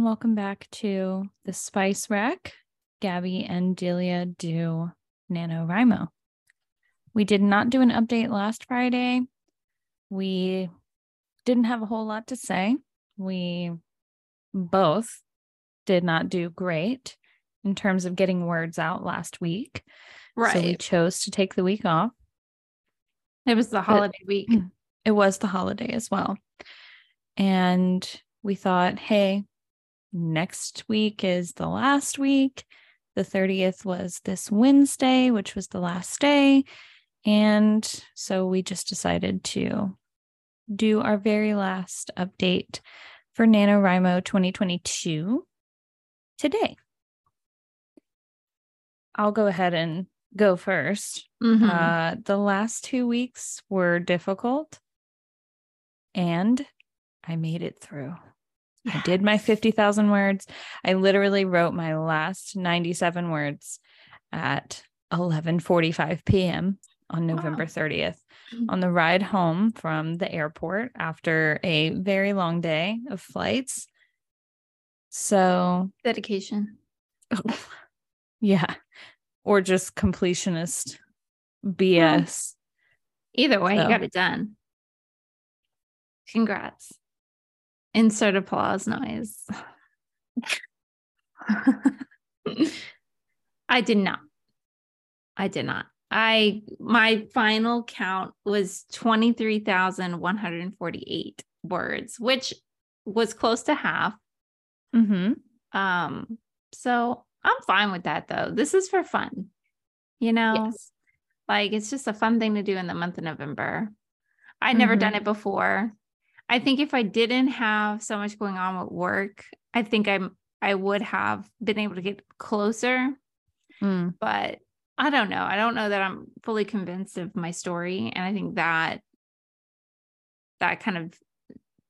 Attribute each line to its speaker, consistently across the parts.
Speaker 1: and welcome back to the Spice Rack. Gabby and Delia do NaNoWriMo. We did not do an update last Friday. We didn't have a whole lot to say. We both did not do great in terms of getting words out last week.
Speaker 2: Right.
Speaker 1: So we chose to take the week off.
Speaker 2: it was the holiday week.
Speaker 1: It was the holiday as well. And we thought, hey, next week is the last week. The 30th was this Wednesday, which was the last day. And so we just decided to do our very last update for NaNoWriMo 2022 today. I'll go ahead and go 1st
Speaker 2: Mhm.
Speaker 1: Uh, the last two weeks were difficult, and I made it through. I did my 50,000 words. I literally wrote my last 97 words at 11:45 p.m. on November
Speaker 2: Wow.
Speaker 1: 30th
Speaker 2: Mhm.
Speaker 1: on the ride home from the airport after a very long day of flights. So,
Speaker 2: Dedication.
Speaker 1: yeah, or just completionist BS.
Speaker 2: Either way, you got it done. Congrats. Insert applause noise. I did not. I did not. I my final count was 23,148 words, which was close to half.
Speaker 1: Mm-hmm.
Speaker 2: Um, so I'm fine with that though. This is for fun. You know,
Speaker 1: Yes.
Speaker 2: like it's just a fun thing to do in the month of November. I'd never done it before. I think if I didn't have so much going on with work, I think I'm I would have been able to get closer,
Speaker 1: Mm.
Speaker 2: but I don't know. I don't know that I'm fully convinced of my story. And I think that that kind of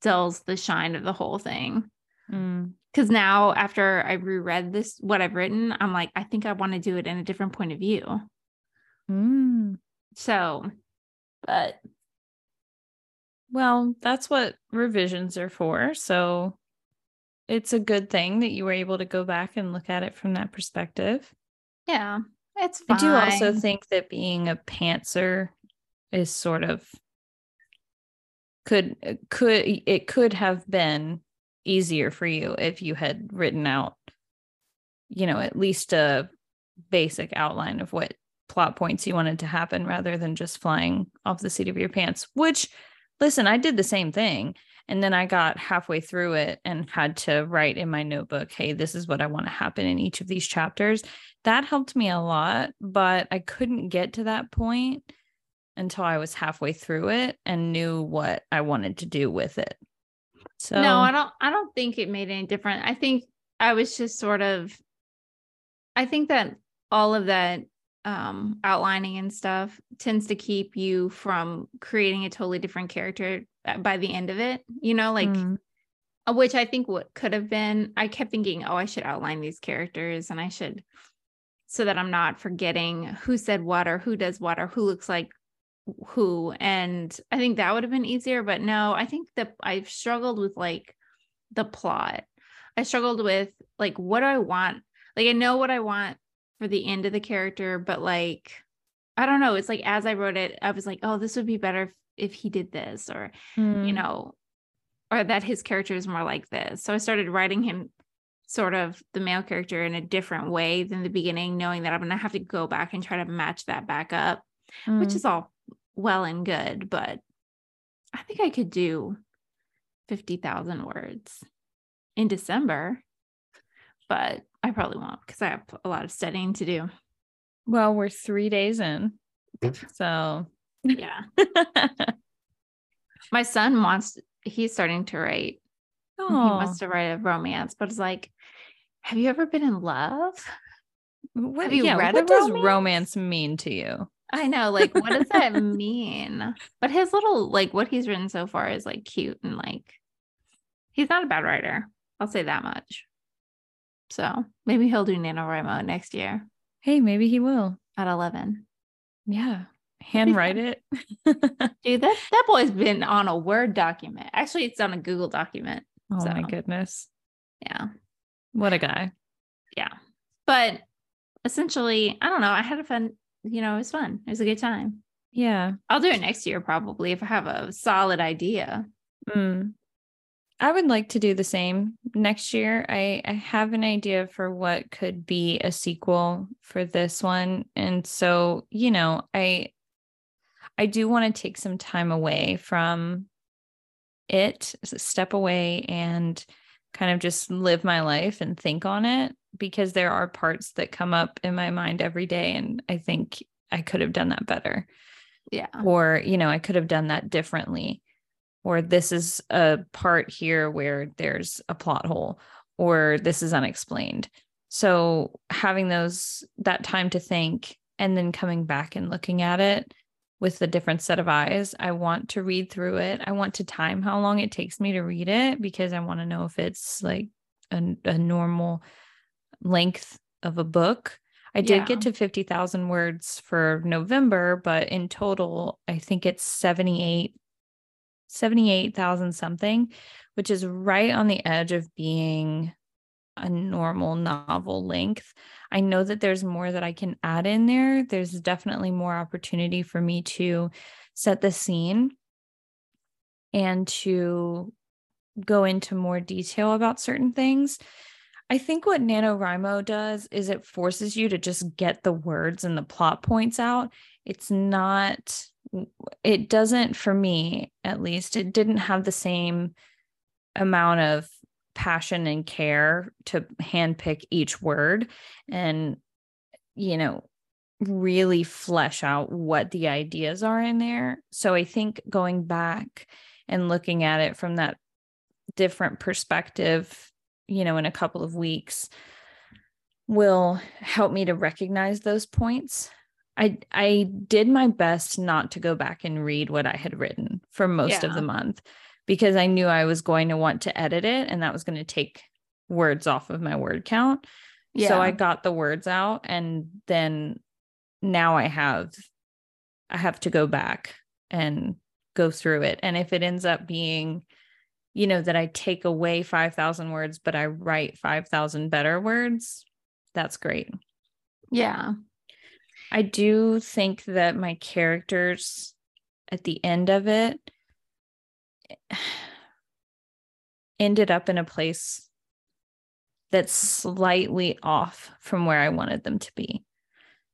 Speaker 2: dulls the shine of the whole thing.
Speaker 1: Mm.
Speaker 2: Cause now after I reread this, what I've written, I'm like, I think I want to do it in a different point of view.
Speaker 1: Mm.
Speaker 2: So, but
Speaker 1: Well, that's what revisions are for. So it's a good thing that you were able to go back and look at it from that perspective.
Speaker 2: yeah, it's
Speaker 1: I do also think that being a pantser is sort of could uh, could it could have been easier for you if you had written out you know at least a basic outline of what plot points you wanted to happen rather than just flying off the seat of your pants which listen I did the same thing and then I got halfway through it and had to write in my notebook hey this is what I want to happen in each of these chapters that helped me a lot, but I couldn't get to that point until I was halfway through it and knew what I wanted to do with it. So
Speaker 2: no, I don't I don't think it made any difference. I think I was just sort of I think that all of that um outlining and stuff tends to keep you from creating a totally different character uh, by the end of it. You know, like
Speaker 1: Mm,
Speaker 2: uh, which I think what could have been, I kept thinking, oh, I should outline these characters and I should, so that I'm not forgetting who said what or who does what or who looks like who. And I think that would have been easier. But no, I think that I've struggled with like the plot. I struggled with like, what do I want? Like, I know what I want for the end of the character, but like, I don't know. It's like, as I wrote it, I was like, oh, this would be better if, if he did this or you
Speaker 1: mm,
Speaker 2: know, or that his character is more like this. So I started writing him sort of the male character in a different way than the beginning, knowing that I'm going to have to go back and try to match that back up, which
Speaker 1: mm.
Speaker 2: is all well and good. But I think I could do 50,000 words in December, but I probably won't because I have a lot of studying to do.
Speaker 1: well, we're three days in. So
Speaker 2: Yeah. My son wants, he's starting to write
Speaker 1: Oh.
Speaker 2: He wants to write a romance, but it's like, have you ever been in love?
Speaker 1: what,
Speaker 2: have you
Speaker 1: yeah,
Speaker 2: read
Speaker 1: what
Speaker 2: a
Speaker 1: does
Speaker 2: romance?
Speaker 1: romance mean to you?
Speaker 2: I know, like, what does that mean? But his little, like, what he's written so far is like cute and like, he's not a bad writer. I'll say that much. So maybe he'll do NaNoWriMo next year
Speaker 1: Hey, maybe he will.
Speaker 2: at 11.
Speaker 1: Yeah. Handwrite it.
Speaker 2: Dude, that, that boy's been on a Word document. Actually, it's on a Google document.
Speaker 1: oh my goodness.
Speaker 2: Yeah.
Speaker 1: What a guy.
Speaker 2: Yeah. But essentially, I don't know. I had a fun, you know, it was fun. It was a good time.
Speaker 1: Yeah.
Speaker 2: I'll do it next year probably if I have a solid idea.
Speaker 1: Mm. I would like to do the same next year. I, I have an idea for what could be a sequel for this one. And so, you know, I I do want to take some time away from it, step away and kind of just live my life and think on it because there are parts that come up in my mind every day and I think I could have done that better.
Speaker 2: Yeah.
Speaker 1: Or, you know, I could have done that differently or this is a part here where there's a plot hole or this is unexplained. So having those that time to think and then coming back and looking at it with a different set of eyes i want to read through it. I want to time how long it takes me to read it because i want to know if it's like a, a normal length of a book. I did
Speaker 2: Yeah.
Speaker 1: get to 50,000 words for November, but in total, I think it's 78 78,000 something, which is right on the edge of being a normal novel length. I know that there's more that I can add in there. There's definitely more opportunity for me to set the scene and to go into more detail about certain things. I think what NaNoWriMo does is it forces you to just get the words and the plot points out. It's not, it doesn't, for me at least, it didn't have the same amount of passion and care to handpick each word and, you know, really flesh out what the ideas are in there. So I think going back and looking at it from that different perspective you know, in a couple of weeks will help me to recognize those points. I I did my best not to go back and read what I had written for most of the month because I knew I was going to want to edit it and that was going to take words off of my word count.
Speaker 2: Yeah.
Speaker 1: So I got the words out and then now I have I have to go back and go through it. And if it ends up being, you know, that I take away 5,000 words, but I write 5,000 better words, that's great.
Speaker 2: yeah.
Speaker 1: I do think that my characters at the end of it ended up in a place that's slightly off from where I wanted them to be.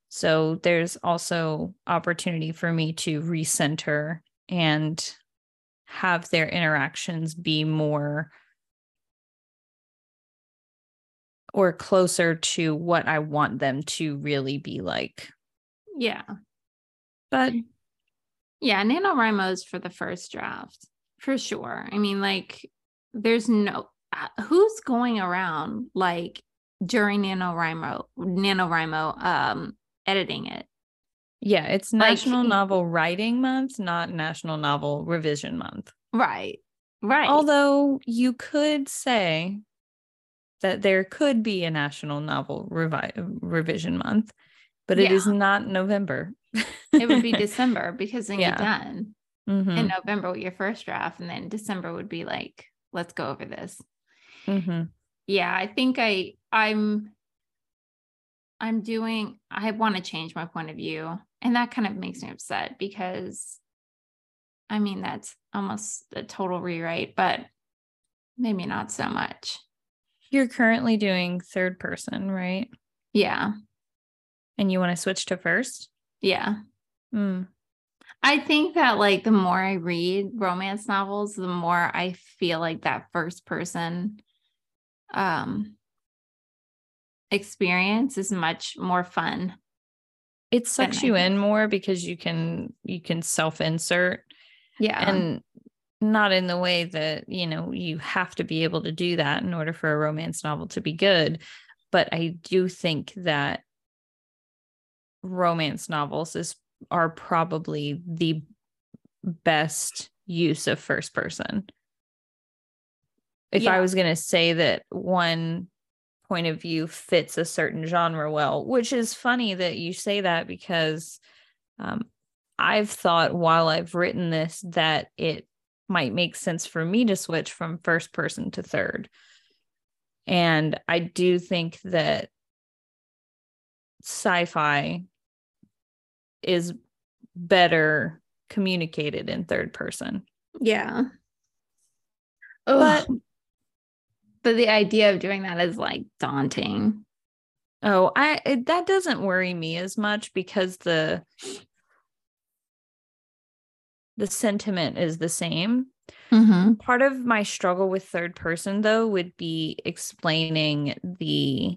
Speaker 1: So there's also opportunity for me to recenter and have their interactions be more or closer to what I want them to really be like.
Speaker 2: Yeah.
Speaker 1: But
Speaker 2: Yeah. NaNoWriMo is for the first draft for sure. I mean, like, there's no, uh, who's going around like during NaNoWriMo, NaNoWriMo, um, editing it?
Speaker 1: yeah, it's
Speaker 2: Like-
Speaker 1: National Novel Writing Month, not National Novel Revision Month.
Speaker 2: Right. Right.
Speaker 1: Although you could say that there could be a National Novel revi- Revision Month, but it is
Speaker 2: Yeah.
Speaker 1: not November.
Speaker 2: it would be December because then
Speaker 1: Yeah.
Speaker 2: you're done
Speaker 1: Mhm,
Speaker 2: in November with your first draft. And then December would be like, let's go over this.
Speaker 1: mhm.
Speaker 2: yeah i think i i'm i'm doing i want to change my point of view and that kind of makes me upset because i mean that's almost a total rewrite but maybe not so much
Speaker 1: You're currently doing third person, right?
Speaker 2: yeah
Speaker 1: And you want to switch to first?
Speaker 2: yeah
Speaker 1: Mm.
Speaker 2: i think that like the more i read romance novels the more i feel like that first person um experience is much more fun
Speaker 1: It sucks you in more because you can you can self-insert
Speaker 2: yeah
Speaker 1: and not in the way that you know you have to be able to do that in order for a romance novel to be good but i do think that romance novels is are probably the best use of first person if i was going to say that one point of view fits a certain genre well which is funny that you say that because um, I've thought while I've written this that it might make sense for me to switch from first person to third. And I do think that sci fi is better communicated in third person.
Speaker 2: Yeah.
Speaker 1: But
Speaker 2: But but the idea of doing that is like daunting.
Speaker 1: oh, I it, that doesn't worry me as much because the the sentiment is the same.
Speaker 2: Mm-hmm.
Speaker 1: Part of my struggle with third person though would be explaining the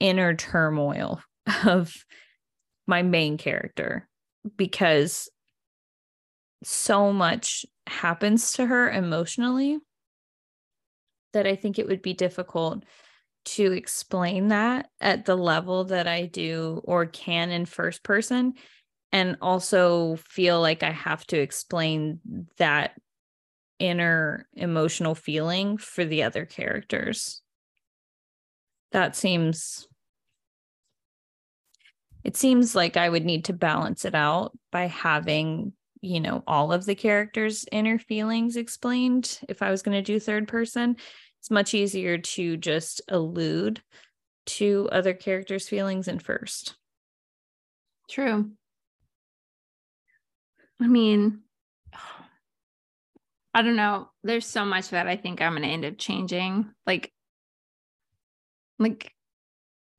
Speaker 1: inner turmoil of my main character because so much happens to her emotionally that I think it would be difficult to explain that at the level that I do or can in first person and also feel like I have to explain that inner emotional feeling for the other characters. That seems it seems like I would need to balance it out by having, you know, all of the characters' inner feelings explained if I was going to do third person. It's much easier to just allude to other characters' feelings in first.
Speaker 2: True. I mean, I don't know. There's so much that I think I'm gonna end up changing. Like, like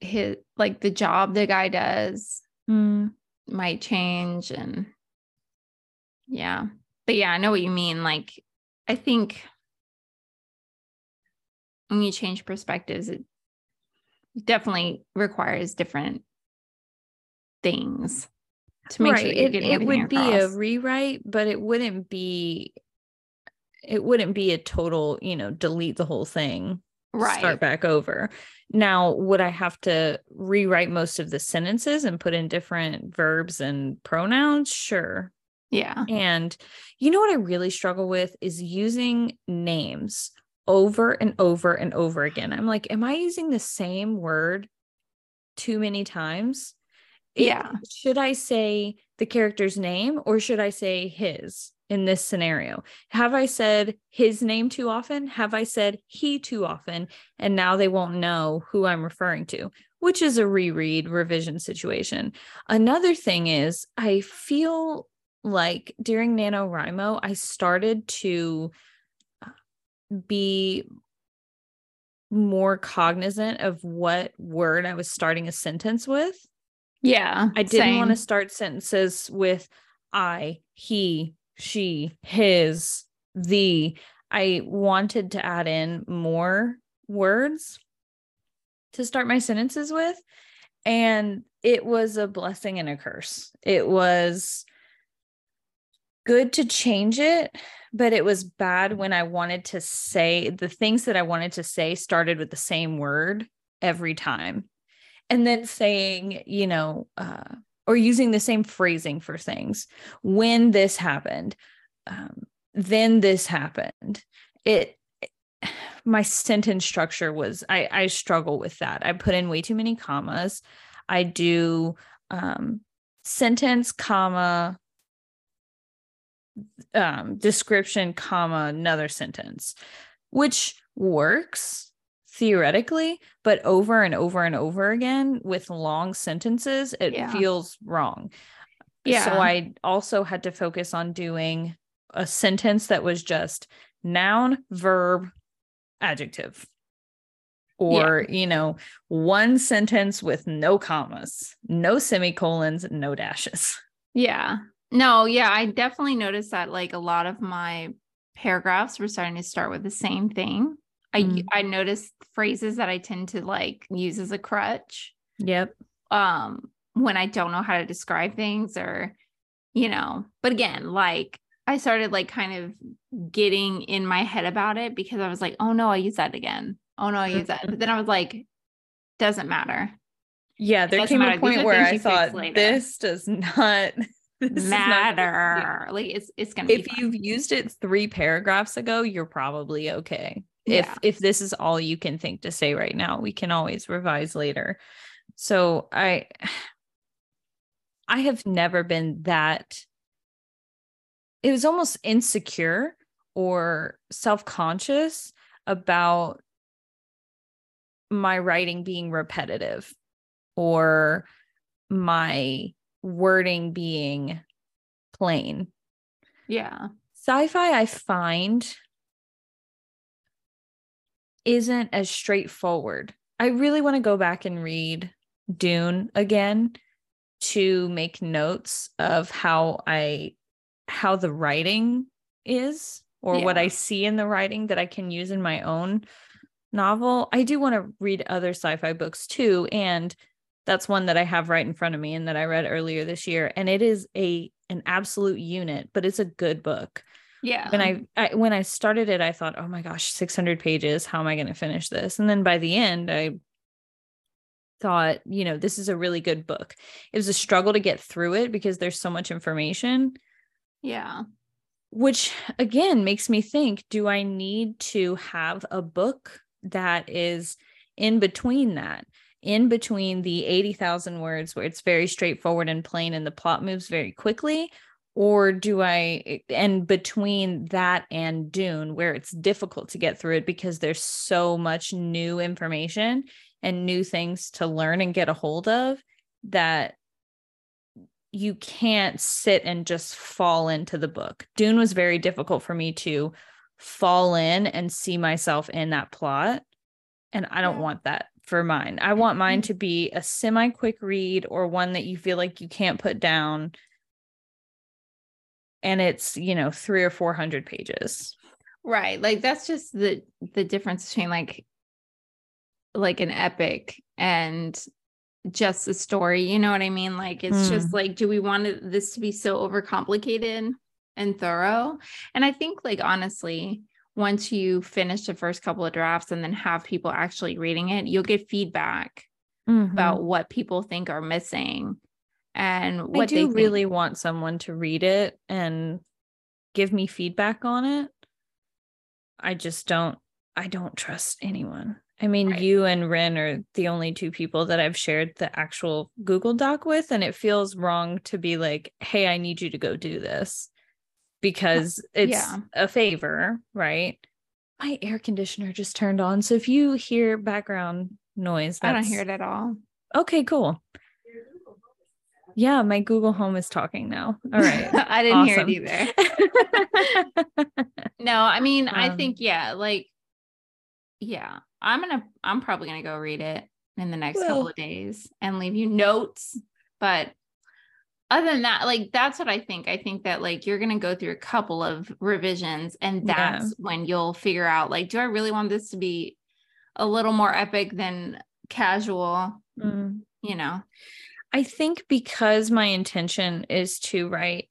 Speaker 2: his like the job the guy does hmm. might change and yeah. But yeah, I know what you mean. Like, I think when you change perspectives, it definitely requires different things to make sure
Speaker 1: right.
Speaker 2: you're
Speaker 1: It, it would be a rewrite, but it wouldn't be it wouldn't be a total, you know, delete the whole thing,
Speaker 2: right.
Speaker 1: start back over. Now, would I have to rewrite most of the sentences and put in different verbs and pronouns? Sure.
Speaker 2: Yeah.
Speaker 1: And you know what I really struggle with is using names over and over and over again. I'm like, am I using the same word too many times? It-
Speaker 2: Yeah.
Speaker 1: should I say the character's name or should I say his in this scenario? Have I said his name too often? Have I said he too often? And now they won't know who I'm referring to, which is a reread revision situation. Another thing is, I feel like during NaNoWriMo, I started to uh, be more cognizant of what word I was starting a sentence with.
Speaker 2: Yeah.
Speaker 1: I didn't want to start sentences with I, he, she, his, the. I wanted to add in more words to start my sentences with. And it was a blessing and a curse. It was good to change it, but it was bad when I wanted to say the things that I wanted to say started with the same word every time. And then saying, you know, uh, or using the same phrasing for things. When this happened, um, then this happened. It, my sentence structure was, I, I struggle with that. I put in way too many commas. I do um, sentence, comma, um, description, comma, another sentence, which works theoretically, but over and over and over again with long sentences, it
Speaker 2: Yeah.
Speaker 1: feels wrong.
Speaker 2: Yeah.
Speaker 1: So I also had to focus on doing a sentence that was just noun, verb, adjective. Or, you know, one sentence with no commas, no semicolons, no dashes.
Speaker 2: Yeah. No, yeah, I definitely noticed that like a lot of my paragraphs were starting to start with the same thing. I
Speaker 1: Mm.
Speaker 2: I noticed phrases that I tend to like use as a crutch
Speaker 1: Yep.
Speaker 2: um when I don't know how to describe things or you know, but again, like I started like kind of getting in my head about it because I was like, oh no, I use that again. Oh no, I use that. But then I was like, doesn't matter.
Speaker 1: Yeah, there came
Speaker 2: matter.
Speaker 1: a point where I thought this does not this is not what you do.
Speaker 2: matter. Like it's it's gonna be
Speaker 1: If you've used it three paragraphs ago, you're probably okay. If
Speaker 2: Yeah.
Speaker 1: if this is all you can think to say right now, we can always revise later. So I I have never been that it was almost insecure or self-conscious about my writing being repetitive or my wording being plain.
Speaker 2: Yeah.
Speaker 1: Sci-fi I find isn't as straightforward. I really want to go back and read Dune again to make notes of how I how the writing is or yeah. what I see in the writing that I can use in my own novel. I do want to read other sci-fi books too and that's one that I have right in front of me and that I read earlier this year and it is a an absolute unit, but it's a good book.
Speaker 2: Yeah.
Speaker 1: When I, I when I started it I thought, "Oh my gosh, 600 pages. How am I going to finish this?" And then by the end I thought, you know, this is a really good book. It was a struggle to get through it because there's so much information.
Speaker 2: Yeah.
Speaker 1: Which again makes me think do I need to have a book that is in between that? In between the 80,000 words where it's very straightforward and plain and the plot moves very quickly? Or do I, and between that and Dune, where it's difficult to get through it because there's so much new information and new things to learn and get a hold of that you can't sit and just fall into the book. Dune was very difficult for me to fall in and see myself in that plot. And I don't want that for mine. I want mine mm-hmm. to be a semi quick read or one that you feel like you can't put down. And it's, you know, three or 400 pages.
Speaker 2: Right. Like that's just the the difference between like like an epic and just a story. You know what I mean? Like it's mm. just like, do we want this to be so overcomplicated and thorough? And I think, like, honestly, once you finish the first couple of drafts and then have people actually reading it, you'll get feedback mm-hmm. about what people think are missing and what I
Speaker 1: do they really want someone to read it and give me feedback on it. I just don't I don't trust anyone. I mean, right. you and Ren are the only two people that I've shared the actual Google Doc with. And it feels wrong to be like, hey, I need you to go do this uh, because it's yeah. a favor, right? My air conditioner just turned on. So if you hear background noise,
Speaker 2: I don't hear it at all.
Speaker 1: Okay, cool. Yeah, my Google Home is talking now. All right.
Speaker 2: I didn't hear it either. no, I mean, um, I think, yeah, like, yeah, I'm gonna I'm probably gonna go read it in the next well, couple of days and leave you notes. But other than that, like that's what I think. I think that like you're gonna go through a couple of revisions and that's yeah. when you'll figure out like, do I really want this to be a little more epic than casual? Mm. You know.
Speaker 1: I think because my intention is to write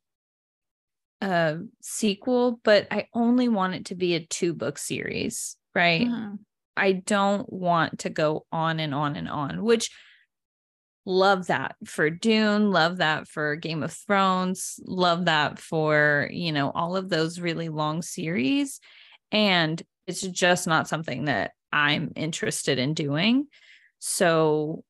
Speaker 1: a sequel, but I only want it to be a two book series, right? Mm-hmm. I don't want to go on and on and on, which love that for Dune, love that for Game of Thrones, love that for, you know, all of those really long series. And it's just not something that I'm interested in doing. So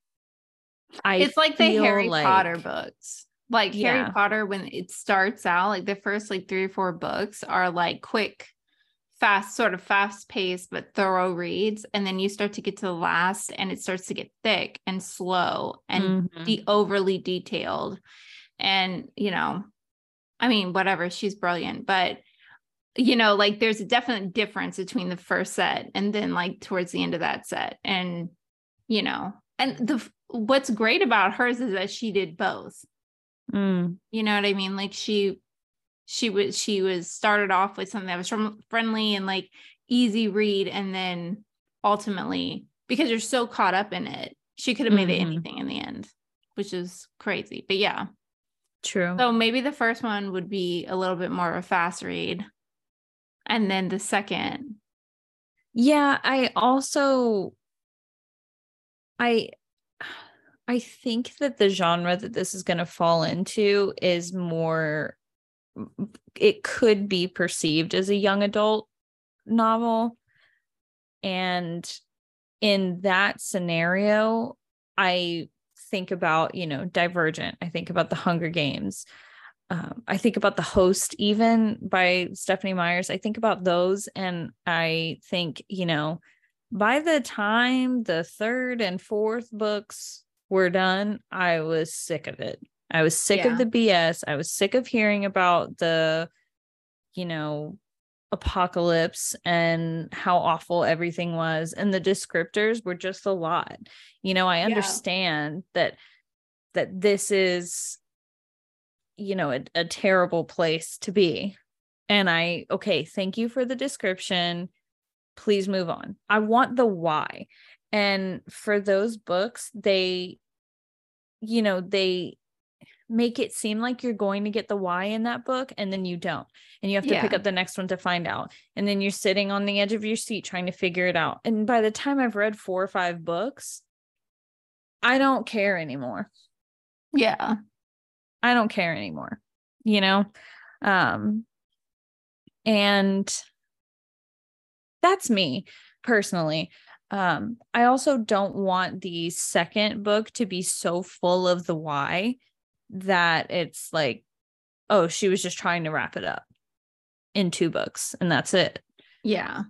Speaker 2: I It's like the Harry like, Potter books. Like yeah. Harry Potter when it starts out, like the first like 3 or 4 books are like quick fast, sort of fast paced, but thorough reads. And then you start to get to the last and it starts to get thick and slow and mm-hmm. the overly detailed. And, you know, I mean, whatever, she's brilliant, but you know, like there's a definite difference between the first set and then like towards the end of that set. And, you know, and the what's great about hers is that she did both. Mm. You know what I mean? Like she she was she was started off with something that was from friendly and like easy read and then ultimately because you're so caught up in it she could have made mm-hmm. it anything in the end which is crazy but yeah
Speaker 1: true
Speaker 2: so maybe the first one would be a little bit more of a fast read and then the second
Speaker 1: yeah i also i i think that the genre that this is going to fall into is more it could be perceived as a young adult novel. And in that scenario i think about you know divergent i think about the hunger games um, i think about the host even by Stephenie meyers i think about those and i think you know by the time the third and fourth books were done, I was sick of it. I was sick
Speaker 2: Yeah.
Speaker 1: of the BS. I was sick of hearing about the, you know, apocalypse and how awful everything was. And the descriptors were just a lot. You know, I
Speaker 2: Yeah.
Speaker 1: understand that that this is, you know, a, a terrible place to be. And I, okay, thank you for the description. Please move on. I want the why. And for those books, they, you know, they make it seem like you're going to get the why in that book and then you don't. And you have to pick up the next one to find out. And then you're sitting on the edge of your seat trying to figure it out. And by the time I've read four or five books, I don't care anymore.
Speaker 2: Yeah.
Speaker 1: I don't care anymore, you know? Um, and that's me personally. Um, I also don't want the second book to be so full of the why that it's like, oh, she was just trying to wrap it up in two books and that's it.
Speaker 2: Yeah.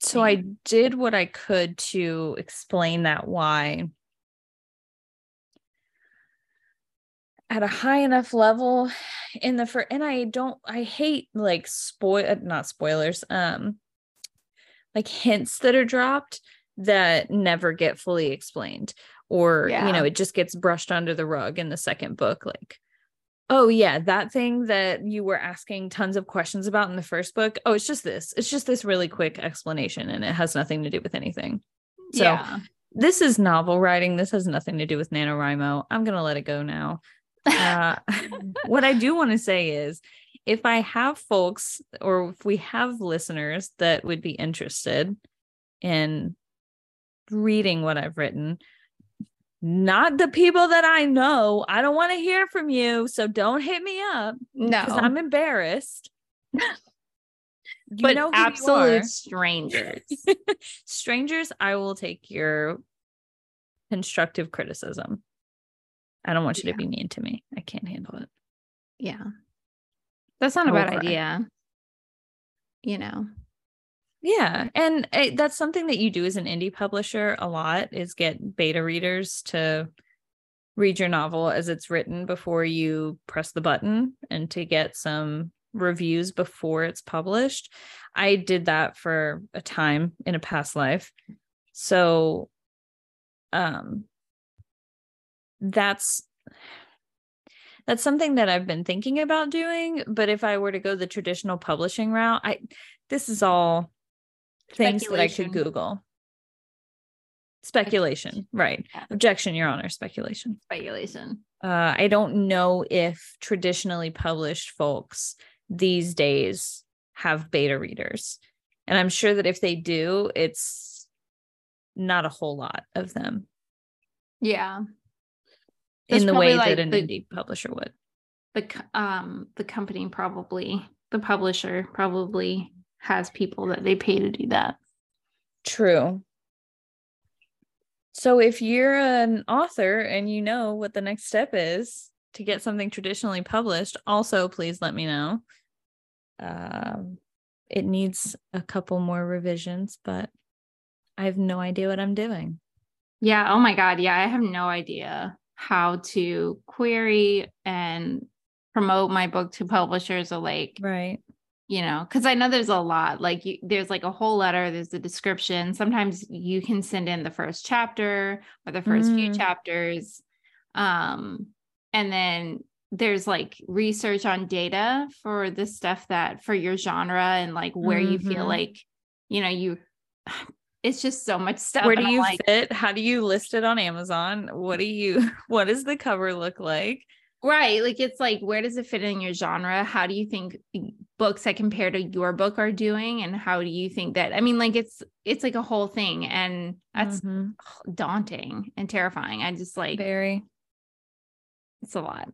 Speaker 1: So I did what I could to explain that why at a high enough level in the for and I don't I hate like spoil not spoilers um like hints that are dropped that never get fully explained or you know it just gets brushed under the rug in the second book like oh yeah that thing that you were asking tons of questions about in the first book oh it's just this it's just this really quick explanation and it has nothing to do with anything. So
Speaker 2: yeah.
Speaker 1: this is novel writing. This has nothing to do with NaNoWriMo. I'm gonna let it go now. Uh, what I do want to say is if I have folks or if we have listeners that would be interested in reading what I've written, not the people that I know, I don't want to hear from you. So don't hit me up
Speaker 2: no.
Speaker 1: because I'm embarrassed. You
Speaker 2: but
Speaker 1: know
Speaker 2: absolute strangers.
Speaker 1: strangers, I will take your constructive criticism. I don't want you
Speaker 2: Yeah.
Speaker 1: to be mean to me. I can't handle it.
Speaker 2: yeah. That's not a bad idea. You know.
Speaker 1: Yeah, and eh, that's something that you do as an indie publisher a lot is get beta readers to read your novel as it's written before you press the button and to get some reviews before it's published. I did that for a time in a past life. So um that's that's something that I've been thinking about doing, but if I were to go the traditional publishing route, I this is all things that I could
Speaker 2: Speculation.
Speaker 1: Google. Speculation, right.
Speaker 2: Yeah.
Speaker 1: Objection, Your Honor, speculation.
Speaker 2: Speculation.
Speaker 1: Uh, I don't know if traditionally published folks these days have beta readers. And I'm sure that if they do, it's not a whole lot of them
Speaker 2: Yeah. That's
Speaker 1: in the way
Speaker 2: like
Speaker 1: that an
Speaker 2: the-
Speaker 1: indie publisher would.
Speaker 2: The um the company probably the publisher probably has people that they pay to do that.
Speaker 1: True. So if you're an author and you know what the next step is to get something traditionally published, also please let me know. Um, it needs a couple more revisions, but I have no idea what I'm doing.
Speaker 2: Yeah. Oh my God. Yeah. I have no idea how to query and promote my book to publishers alike,
Speaker 1: Right.
Speaker 2: you know, because I know there's a lot. Like, you, there's like a whole letter, there's the description. Sometimes you can send in the first chapter or the first few
Speaker 1: Mm.
Speaker 2: chapters. Um, and then there's like research on data for the stuff that for your genre and like where you feel
Speaker 1: Mhm.
Speaker 2: like, you know, you, it's just so much stuff.
Speaker 1: Where do you
Speaker 2: like,
Speaker 1: fit? How do you list it on Amazon? What do you what does the cover look like?
Speaker 2: Right. Like it's like, where does it fit in your genre? How do you think books that compare to your book are doing? And how do you think that? I mean, like it's it's like a whole thing. And that's
Speaker 1: Mhm.
Speaker 2: daunting and terrifying. I just like
Speaker 1: very
Speaker 2: it's a lot.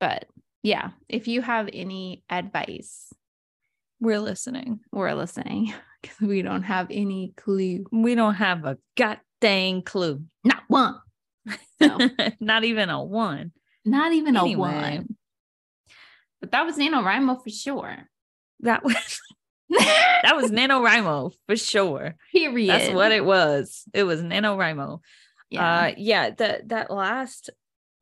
Speaker 2: But yeah, if you have any advice,
Speaker 1: we're listening.
Speaker 2: we're listening because we don't have any clue.
Speaker 1: We don't have a god dang clue.
Speaker 2: Not one. So
Speaker 1: Not even a one.
Speaker 2: not even
Speaker 1: Anyway.
Speaker 2: a one. But that was NaNoWriMo for sure.
Speaker 1: That was that was NaNoWriMo for sure.
Speaker 2: Period.
Speaker 1: That's what it was. It was NaNoWriMo.
Speaker 2: Yeah.
Speaker 1: Uh yeah, that that last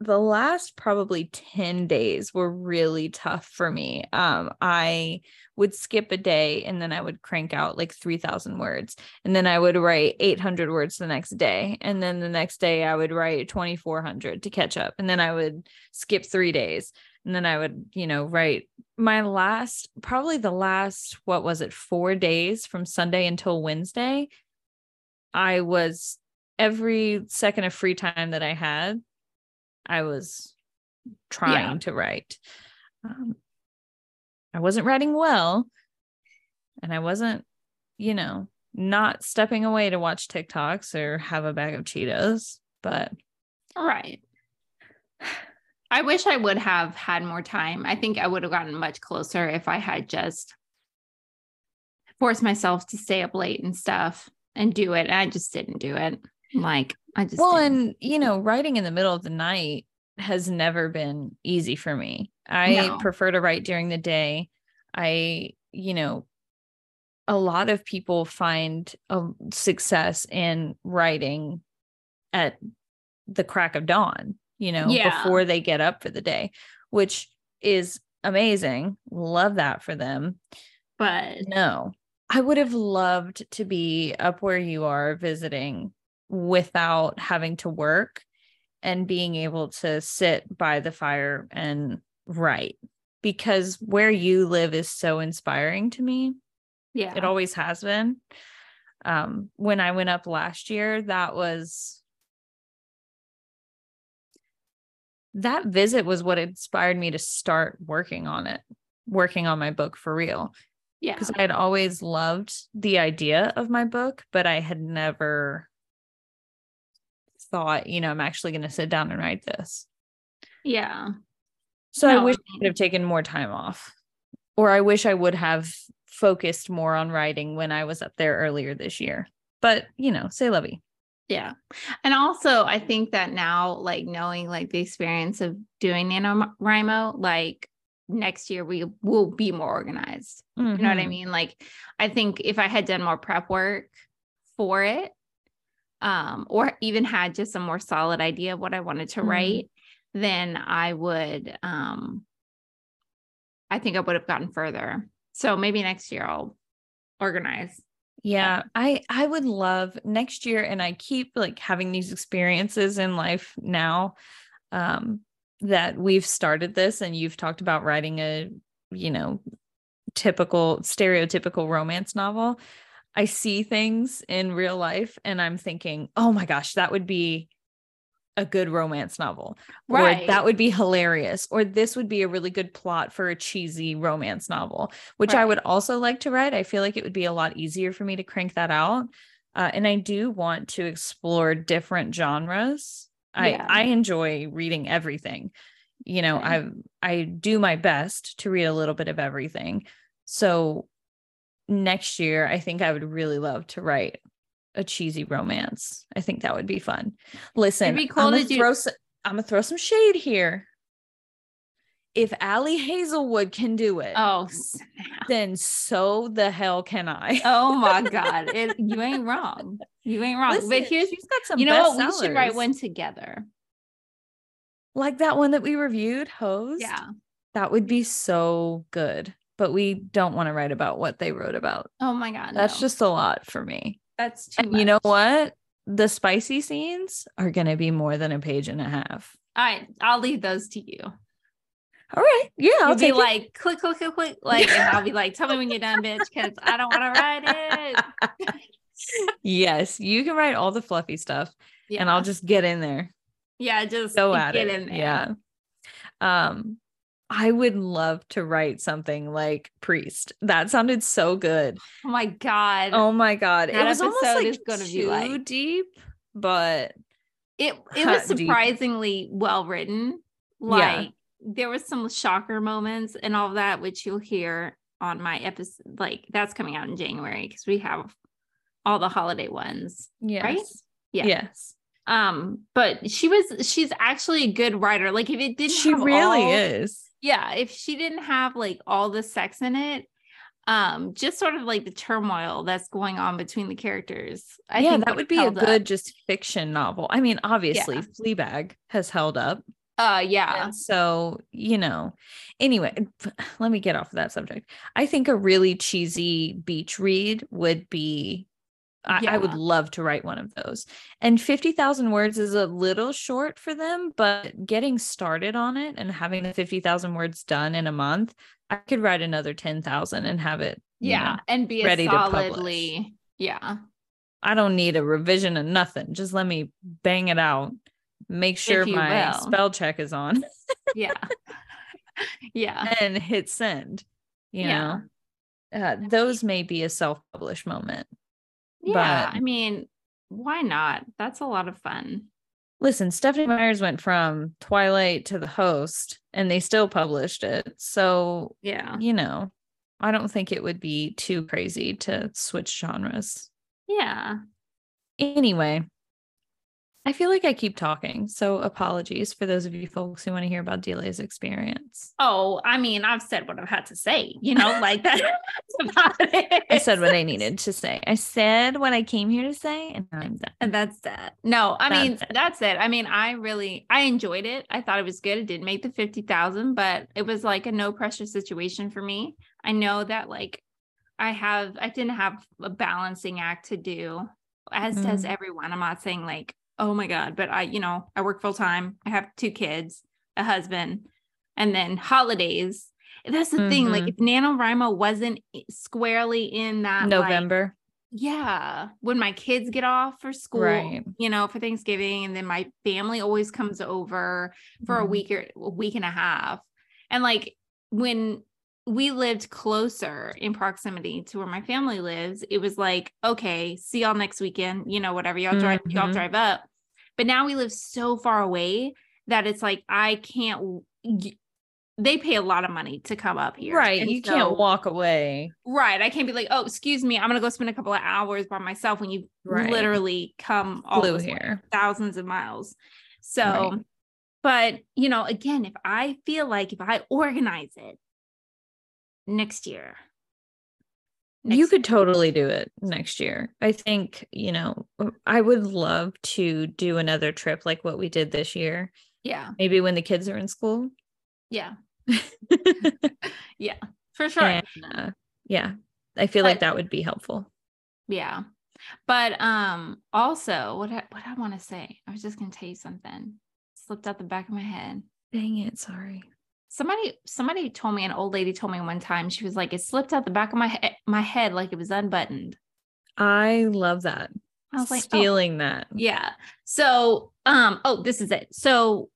Speaker 1: the last probably 10 days were really tough for me. Um I would skip a day and then I would crank out like 3000 words and then I would write 800 words the next day and then the next day I would write 2400 to catch up and then I would skip 3 days and then I would, you know, write my last probably the last what was it 4 days from Sunday until Wednesday I was every second of free time that I had I was trying
Speaker 2: Yeah.
Speaker 1: to write. Um, I wasn't writing well, and I wasn't, you know, not stepping away to watch TikToks or have a bag of Cheetos. But
Speaker 2: Right. I wish I would have had more time. I think I would have gotten much closer if I had just forced myself to stay up late and stuff and do it. I just didn't do it. Like I just
Speaker 1: well,
Speaker 2: didn't.
Speaker 1: and you know, writing in the middle of the night has never been easy for me. I
Speaker 2: No.
Speaker 1: prefer to write during the day. I, you know, a lot of people find a success in writing at the crack of dawn, you know,
Speaker 2: Yeah.
Speaker 1: before they get up for the day, which is amazing. Love that for them.
Speaker 2: but
Speaker 1: No, I would have loved to be up where you are visiting without having to work and being able to sit by the fire and write because where you live is so inspiring to me.
Speaker 2: yeah.
Speaker 1: It always has been. Um, when I went up last year, that was that visit was what inspired me to start working on it, working on my book for real
Speaker 2: yeah.
Speaker 1: because I had always loved the idea of my book, but I had never thought, you know, I'm actually going to sit down and write this.
Speaker 2: Yeah.
Speaker 1: So I
Speaker 2: No, I
Speaker 1: wish I would have taken more time off, or I wish I would have focused more on writing when I was up there earlier this year. But you know, say lovey.
Speaker 2: Yeah. And also I think that now, like knowing like the experience of doing NaNoWriMo, like next year we will be more organized. You know what I
Speaker 1: Mhm.
Speaker 2: mean? Like I think if I had done more prep work for it, um, or even had just a more solid idea of what I wanted to
Speaker 1: Mhm.
Speaker 2: write, then I would um I think I would have gotten further. So maybe next year I'll organize.
Speaker 1: Yeah, I I would love next year and I keep like having these experiences in life now um that we've started this and you've talked about writing a, you know, typical stereotypical romance novel. I see things in real life and I'm thinking, "Oh my gosh, that would be a good romance novel." Or that would be hilarious. Or this would be a really good plot for a cheesy romance novel, which I would also like to write. I feel like it would be a lot easier for me to crank that out. Uh, and I do want to explore different genres.
Speaker 2: Yeah.
Speaker 1: I I enjoy reading everything. You know, I I do my best to read a little bit of everything. So next year, I think I would really love to write a cheesy romance. I think that would be fun. Listen,
Speaker 2: be cool
Speaker 1: I'm gonna
Speaker 2: do-
Speaker 1: throw some, I'm gonna throw some shade here. If Ali Hazelwood can do it,
Speaker 2: Oh, snap.
Speaker 1: then so the hell can I.
Speaker 2: oh my God. It, you ain't wrong. You ain't wrong.
Speaker 1: Listen,
Speaker 2: but here's,
Speaker 1: she's got some
Speaker 2: you know what? We should write one together.
Speaker 1: like that one that we reviewed, Hosed.
Speaker 2: Yeah.
Speaker 1: that would be so good. But we don't want to write about what they wrote about.
Speaker 2: Oh my God.
Speaker 1: That's
Speaker 2: no.
Speaker 1: just a lot for me.
Speaker 2: that's too
Speaker 1: And you know what? The spicy scenes are going to be more than a page and a half.
Speaker 2: All right. I'll leave those to you.
Speaker 1: All right. Yeah. I'll
Speaker 2: You'll be
Speaker 1: it.
Speaker 2: like, click, click, click, click. Like, and I'll be like, tell me when you're done, bitch, because I don't want to write it.
Speaker 1: yes. You can write all the fluffy stuff
Speaker 2: Yeah.
Speaker 1: and I'll just get in there.
Speaker 2: yeah, just
Speaker 1: Go
Speaker 2: get
Speaker 1: at it.
Speaker 2: in there.
Speaker 1: Yeah. Um, I would love to write something like Priest. That sounded so good.
Speaker 2: Oh my God.
Speaker 1: Oh my God. It
Speaker 2: That
Speaker 1: was almost
Speaker 2: episode
Speaker 1: like
Speaker 2: gonna be
Speaker 1: too
Speaker 2: like-
Speaker 1: deep, but
Speaker 2: it it was
Speaker 1: deep.
Speaker 2: surprisingly well written. Like there was some shocker moments and all that, which you'll hear on my episode. Like that's coming out in January because we have all the holiday ones.
Speaker 1: yes.
Speaker 2: Yeah.
Speaker 1: Yes.
Speaker 2: Um, but she was she's actually a good writer. Like if it didn't
Speaker 1: She really
Speaker 2: all-
Speaker 1: is.
Speaker 2: Yeah, if she didn't have like all the sex in it, um just sort of like the turmoil that's going on between the characters I
Speaker 1: yeah,
Speaker 2: think
Speaker 1: that would be a
Speaker 2: up.
Speaker 1: good just fiction novel. I mean, obviously,
Speaker 2: Yeah.
Speaker 1: Fleabag has held up.
Speaker 2: uh yeah
Speaker 1: And so, you know, anyway, let me get off of that subject. I think a really cheesy beach read would be, I, I would love to write one of those. And 50,000 words is a little short for them, but getting started on it and having the 50,000 words done in a month, I could write another 10,000 and have it. you
Speaker 2: yeah
Speaker 1: know,
Speaker 2: and be
Speaker 1: ready
Speaker 2: a
Speaker 1: to publish.
Speaker 2: solidly yeah
Speaker 1: I don't need a revision of nothing. Just let me bang it out. Make sure my
Speaker 2: will.
Speaker 1: spell check is on
Speaker 2: yeah yeah
Speaker 1: and hit send. You
Speaker 2: Yeah.
Speaker 1: know, uh, those may be a self published moment.
Speaker 2: Yeah
Speaker 1: But-
Speaker 2: i mean why not that's a lot of fun
Speaker 1: Listen, Stephenie Myers went from Twilight to The Host and they still published it. So,
Speaker 2: yeah
Speaker 1: you know, I don't think it would be too crazy to switch genres.
Speaker 2: yeah
Speaker 1: Anyway, I feel like I keep talking. So, apologies for those of you folks who want to hear about Delia's experience.
Speaker 2: oh i mean i've said what i've had to say you know like that about it
Speaker 1: I said what I needed to say. I said what I came here to say, and I'm done.
Speaker 2: And that's that. No, I mean
Speaker 1: That's it.
Speaker 2: that's it. I mean, I really I enjoyed it. I thought it was good. It didn't make the fifty thousand, but it was like a no pressure situation for me. I know that like I have I didn't have a balancing act to do, as does
Speaker 1: Mm.
Speaker 2: everyone. I'm not saying like, oh my God, but I, you know, I work full time. I have two kids, a husband, and then holidays. That's the thing. Like
Speaker 1: Mhm.
Speaker 2: if NaNoWriMo wasn't squarely in that like,
Speaker 1: November.
Speaker 2: yeah when my kids get off for school
Speaker 1: Right.
Speaker 2: you know for thanksgiving and then my family always comes over for a
Speaker 1: Mhm.
Speaker 2: week or a week and a half and like when we lived closer in proximity to where my family lives it was like okay see y'all next weekend you know whatever y'all drive y'all
Speaker 1: Mhm.
Speaker 2: drive up but now we live so far away that it's like i can't they pay a lot of money to come up here
Speaker 1: Right.
Speaker 2: And
Speaker 1: You
Speaker 2: so-
Speaker 1: can't walk away.
Speaker 2: Right. I can't be like, oh, excuse me, I'm gonna go spend a couple of hours by myself when you
Speaker 1: Right.
Speaker 2: literally come all
Speaker 1: Flew
Speaker 2: this way,
Speaker 1: here.
Speaker 2: thousands of miles. So,
Speaker 1: Right.
Speaker 2: but you know, again, if I feel like if I organize it next year,
Speaker 1: you could totally do it next year. I think, you know, I would love to do another trip like what we did this year.
Speaker 2: yeah,
Speaker 1: Maybe when the kids are in school.
Speaker 2: yeah, yeah, for sure.
Speaker 1: and, uh, yeah. I feel like that would be helpful.
Speaker 2: Yeah. But um also what I, what I want to say, I was just gonna tell you something. Slipped out the back of my head.
Speaker 1: Dang it. Sorry.
Speaker 2: Somebody somebody told me an old lady told me one time she was like it slipped out the back of my he- my head like it was unbuttoned.
Speaker 1: I love that.
Speaker 2: i was like oh,
Speaker 1: that.
Speaker 2: yeah. So um oh this is it. So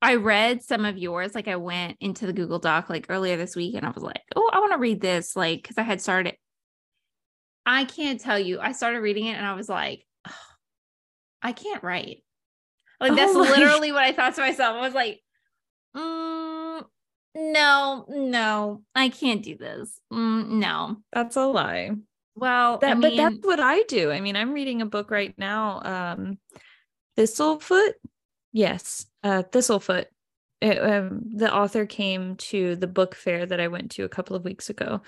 Speaker 2: i read some of yours like i went into the google doc like earlier this week and i was like oh i want to read this like because i had started i can't tell you i started reading it and i was like "Ugh, i can't write. Like that's
Speaker 1: Oh
Speaker 2: literally what i thought to myself. I was like mm, no no i can't do this mm, no
Speaker 1: That's a lie.
Speaker 2: well
Speaker 1: That,
Speaker 2: I
Speaker 1: but that's what I do. I mean, I'm reading a book right now. Um, Thistlefoot. Yes, uh, Thistlefoot. It, um, the author came to the book fair that I went to a couple of weeks ago,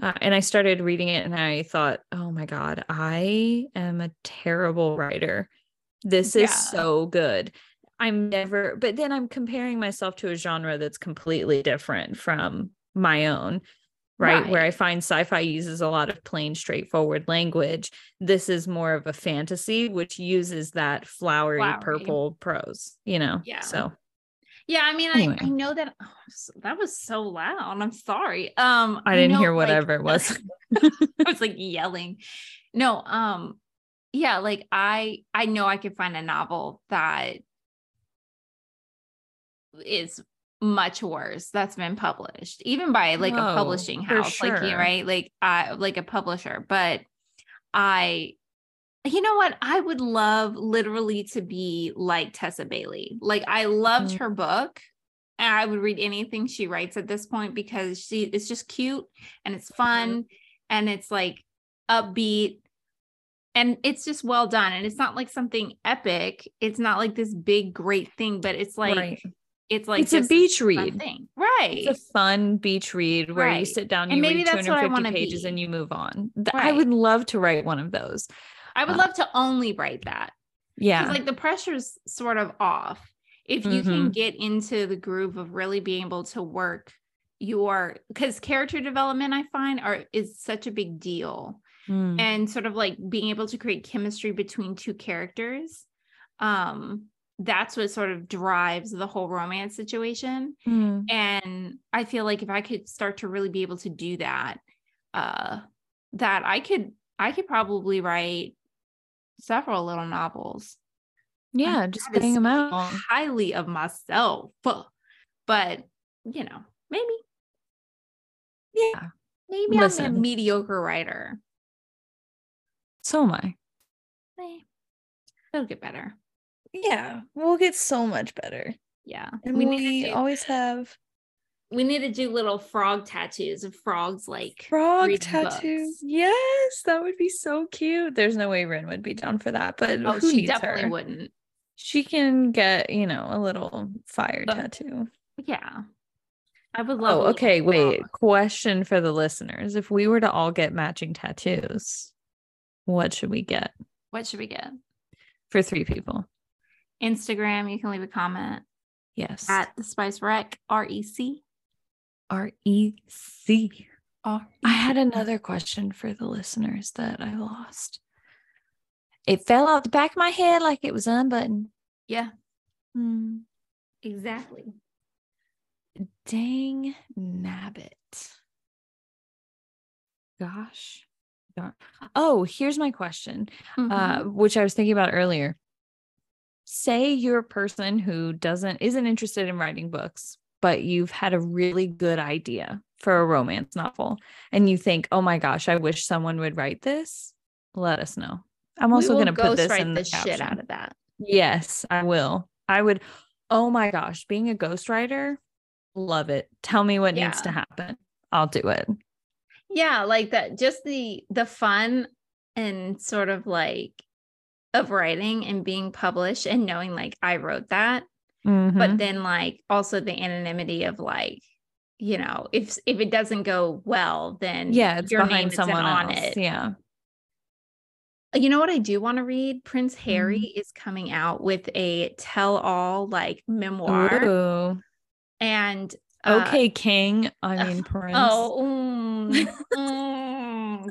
Speaker 1: uh, and I started reading it, and I thought, "Oh my god, I am a terrible writer. This is
Speaker 2: Yeah.
Speaker 1: so good." I'm never, but then I'm comparing myself to a genre that's completely different from my own right? Where I find sci-fi uses a lot of plain, straightforward language. This is more of a fantasy, which uses that flowery,
Speaker 2: Flowery.
Speaker 1: purple prose, you know?
Speaker 2: Yeah.
Speaker 1: So
Speaker 2: Yeah, I mean,
Speaker 1: Anyway.
Speaker 2: I, I know that oh, that was so loud. I'm sorry. Um,
Speaker 1: I didn't
Speaker 2: know,
Speaker 1: hear
Speaker 2: like-
Speaker 1: whatever it was.
Speaker 2: I was like yelling. No, um, yeah, like I I know I could find a novel that is much worse that's been published, even by like a publishing house, like you right, like uh, like a publisher. But I you know what? I would love literally to be like Tessa Bailey. Like I loved
Speaker 1: Mhm.
Speaker 2: her book. And I would read anything she writes at this point because she it's just cute and it's fun and it's like upbeat and it's just well done and it's not like something epic. It's not like this big great thing, but it's like
Speaker 1: right.
Speaker 2: It's like
Speaker 1: it's a beach read.
Speaker 2: thing. Right.
Speaker 1: It's a fun beach read where you sit down,
Speaker 2: And
Speaker 1: you
Speaker 2: maybe
Speaker 1: read
Speaker 2: that's what I
Speaker 1: 250
Speaker 2: wanna
Speaker 1: pages
Speaker 2: be.
Speaker 1: and you move on. Th- I would love to write one of those.
Speaker 2: I would
Speaker 1: uh,
Speaker 2: love to only write that.
Speaker 1: Yeah.
Speaker 2: Like the pressure's sort of off. If you can
Speaker 1: Mhm.
Speaker 2: get into the groove of really being able to work your because character development I find are is such a big deal.
Speaker 1: Mm.
Speaker 2: and sort of like being able to create chemistry between two characters um that's what sort of drives the whole romance situation
Speaker 1: Mm.
Speaker 2: and i feel like if i could start to really be able to do that uh that i could i could probably write several little novels
Speaker 1: Yeah, just
Speaker 2: That is
Speaker 1: bang them out.
Speaker 2: highly of myself but you know maybe
Speaker 1: Yeah.
Speaker 2: maybe i'm a mediocre writer
Speaker 1: So am I.
Speaker 2: Eh, it'll get better
Speaker 1: Yeah, we'll get so much better.
Speaker 2: yeah
Speaker 1: And
Speaker 2: we
Speaker 1: we,
Speaker 2: need to do
Speaker 1: always have
Speaker 2: we need to do little frog tattoos of frogs like
Speaker 1: frog tattoos.
Speaker 2: books.
Speaker 1: Yes, that would be so cute. There's no way Rin would be down for that, but
Speaker 2: oh she definitely
Speaker 1: her?
Speaker 2: wouldn't
Speaker 1: She can get, you know, a little fire
Speaker 2: Uh,
Speaker 1: tattoo.
Speaker 2: yeah i would love
Speaker 1: Oh, okay. Wait.
Speaker 2: frog.
Speaker 1: Question for the listeners. If we were to all get matching tattoos, what should we get
Speaker 2: what should we get
Speaker 1: for three people?
Speaker 2: Instagram you can leave a comment
Speaker 1: Yes.
Speaker 2: at the spice rec r-e-c
Speaker 1: R E C.
Speaker 2: r
Speaker 1: I had another question for the listeners that I lost. It fell out the back of my head like it was unbuttoned.
Speaker 2: yeah
Speaker 1: Hmm.
Speaker 2: exactly
Speaker 1: Dang nabbit. Gosh. Oh, here's my question, uh,
Speaker 2: Mhm.
Speaker 1: which I was thinking about earlier. Say you're a person who doesn't isn't interested in writing books, but you've had a really good idea for a romance novel, and you think, "Oh my gosh, I wish someone would write this." Let us know. I'm also going to put this in the,
Speaker 2: the shit out of that
Speaker 1: Yes, I will. I would. Oh my gosh, being a ghostwriter, love it. Tell me what needs to happen. I'll do it.
Speaker 2: yeah like that just the the fun and sort of like of writing and being published and knowing like i wrote that
Speaker 1: Mhm.
Speaker 2: but then like also the anonymity of like you know if if it doesn't go well then
Speaker 1: yeah, it's
Speaker 2: your name
Speaker 1: someone
Speaker 2: on
Speaker 1: else.
Speaker 2: it
Speaker 1: Yeah.
Speaker 2: you know what i do want to read prince harry
Speaker 1: Mm-hmm.
Speaker 2: is coming out with a tell-all like memoir
Speaker 1: Ooh.
Speaker 2: and uh,
Speaker 1: Okay, King. I mean, Prince.
Speaker 2: oh mm,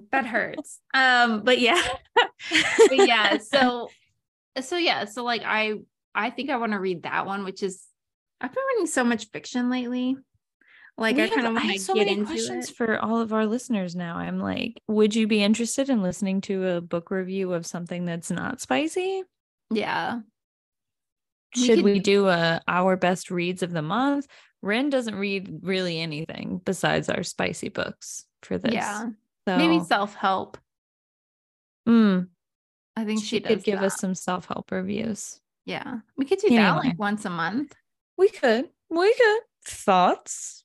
Speaker 2: that hurts um but yeah but yeah so so yeah so like i i think i want to read that one which is i've been reading so much fiction lately like
Speaker 1: We
Speaker 2: i kind of want to
Speaker 1: so
Speaker 2: get
Speaker 1: many
Speaker 2: into
Speaker 1: questions
Speaker 2: it
Speaker 1: for all of our listeners now. I'm like, would you be interested in listening to a book review of something that's not spicy?
Speaker 2: yeah We
Speaker 1: Should
Speaker 2: could-
Speaker 1: we do a our best reads of the month? Ren doesn't read really anything besides our spicy books for this.
Speaker 2: yeah
Speaker 1: So
Speaker 2: maybe self-help
Speaker 1: mm,
Speaker 2: i think
Speaker 1: she,
Speaker 2: she,
Speaker 1: could give us some self-help reviews.
Speaker 2: yeah we could do that like once a month
Speaker 1: We could. We could. Thoughts?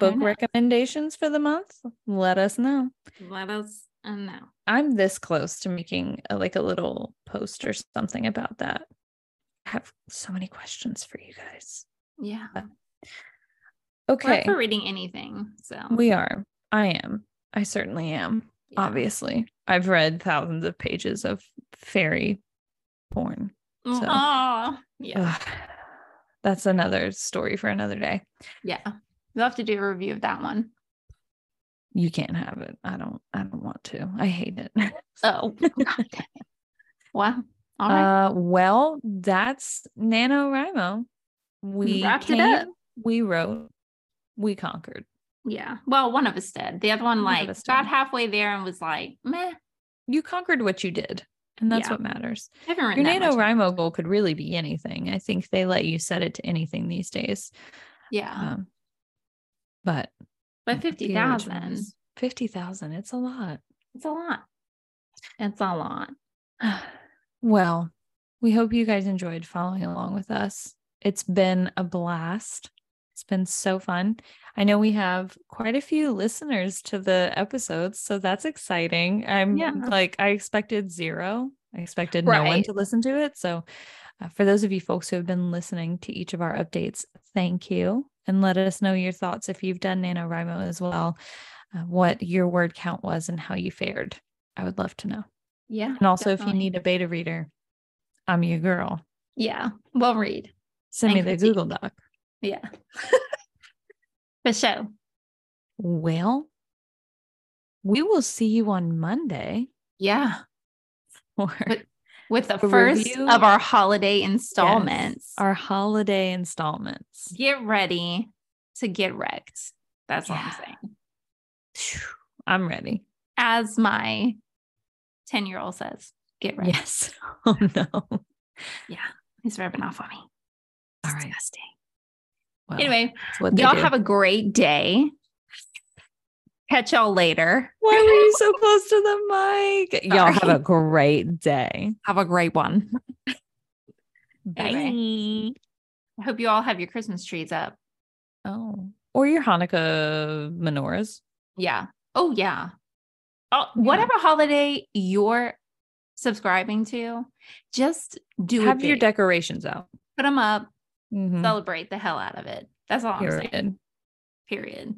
Speaker 1: Book recommendations for the month? Let us know.
Speaker 2: let us know
Speaker 1: I'm this close to making a, like a little post or something about that. I have so many questions for you guys.
Speaker 2: yeah
Speaker 1: Okay.
Speaker 2: we're for reading anything so
Speaker 1: We are. I am. I certainly am.
Speaker 2: yeah.
Speaker 1: Obviously. I've read thousands of pages of fairy porn. so-
Speaker 2: yeah
Speaker 1: Ugh. That's another story for another day.
Speaker 2: yeah we'll have to do a review of that one.
Speaker 1: You can't have it. I don't I don't want to. I hate it.
Speaker 2: Oh, God. Well, all right.
Speaker 1: Uh well, that's NaNoWriMo. We
Speaker 2: wrapped it up.
Speaker 1: we wrote, we conquered.
Speaker 2: Yeah. Well, one of us did. The other one,
Speaker 1: One
Speaker 2: like, got halfway there and was like, meh.
Speaker 1: You conquered what you did. And that's
Speaker 2: Yeah.
Speaker 1: what matters. Your
Speaker 2: NaNo that
Speaker 1: goal could really be anything. I think they let you set it to anything these days.
Speaker 2: Yeah.
Speaker 1: Um, but
Speaker 2: but
Speaker 1: the
Speaker 2: 50,000,
Speaker 1: originals- 50,000, it's a lot.
Speaker 2: it's a lot. It's a lot.
Speaker 1: well, we hope you guys enjoyed following along with us. It's been a blast. It's been so fun. I know we have quite a few listeners to the episodes, so that's exciting. I'm
Speaker 2: Yeah.
Speaker 1: like, I expected zero. I expected no one to listen to it. So Uh, for those of you folks who have been listening to each of our updates, thank you. And let us know your thoughts if you've done NaNoWriMo as well, uh, what your word count was and how you fared. I would love to know.
Speaker 2: Yeah.
Speaker 1: And also, if you need a beta reader, I'm your girl.
Speaker 2: Yeah. Well read.
Speaker 1: Send me the
Speaker 2: critique.
Speaker 1: Google Doc.
Speaker 2: Yeah. For sure.
Speaker 1: Well, we will see you on Monday
Speaker 2: Yeah.
Speaker 1: for
Speaker 2: But- With the first
Speaker 1: review?
Speaker 2: of our holiday installments.
Speaker 1: our holiday installments.
Speaker 2: Get ready to get wrecked. That's all I'm saying.
Speaker 1: I'm ready.
Speaker 2: As my 10 year old says, get ready.
Speaker 1: Yes. Oh no. Yeah.
Speaker 2: He's rubbing off on me.
Speaker 1: All right.
Speaker 2: Disgusting.
Speaker 1: Well,
Speaker 2: Anyway,
Speaker 1: that's what they
Speaker 2: y'all
Speaker 1: do.
Speaker 2: have a great day. Catch y'all later.
Speaker 1: Why were you so close to the mic? Y'all have a great day.
Speaker 2: Have a great one.
Speaker 1: Bye.
Speaker 2: I hope you all have your Christmas trees up.
Speaker 1: Oh, or your Hanukkah menorahs.
Speaker 2: Yeah. Oh, yeah. Oh,
Speaker 1: Yeah.
Speaker 2: whatever holiday you're subscribing to, just do
Speaker 1: have your decorations out.
Speaker 2: Put them up.
Speaker 1: Mm-hmm.
Speaker 2: Celebrate the hell out of it. That's all Period. I'm saying. Period.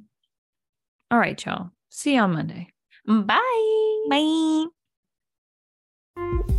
Speaker 1: All right, y'all. See you on Monday.
Speaker 2: Bye.
Speaker 1: Bye.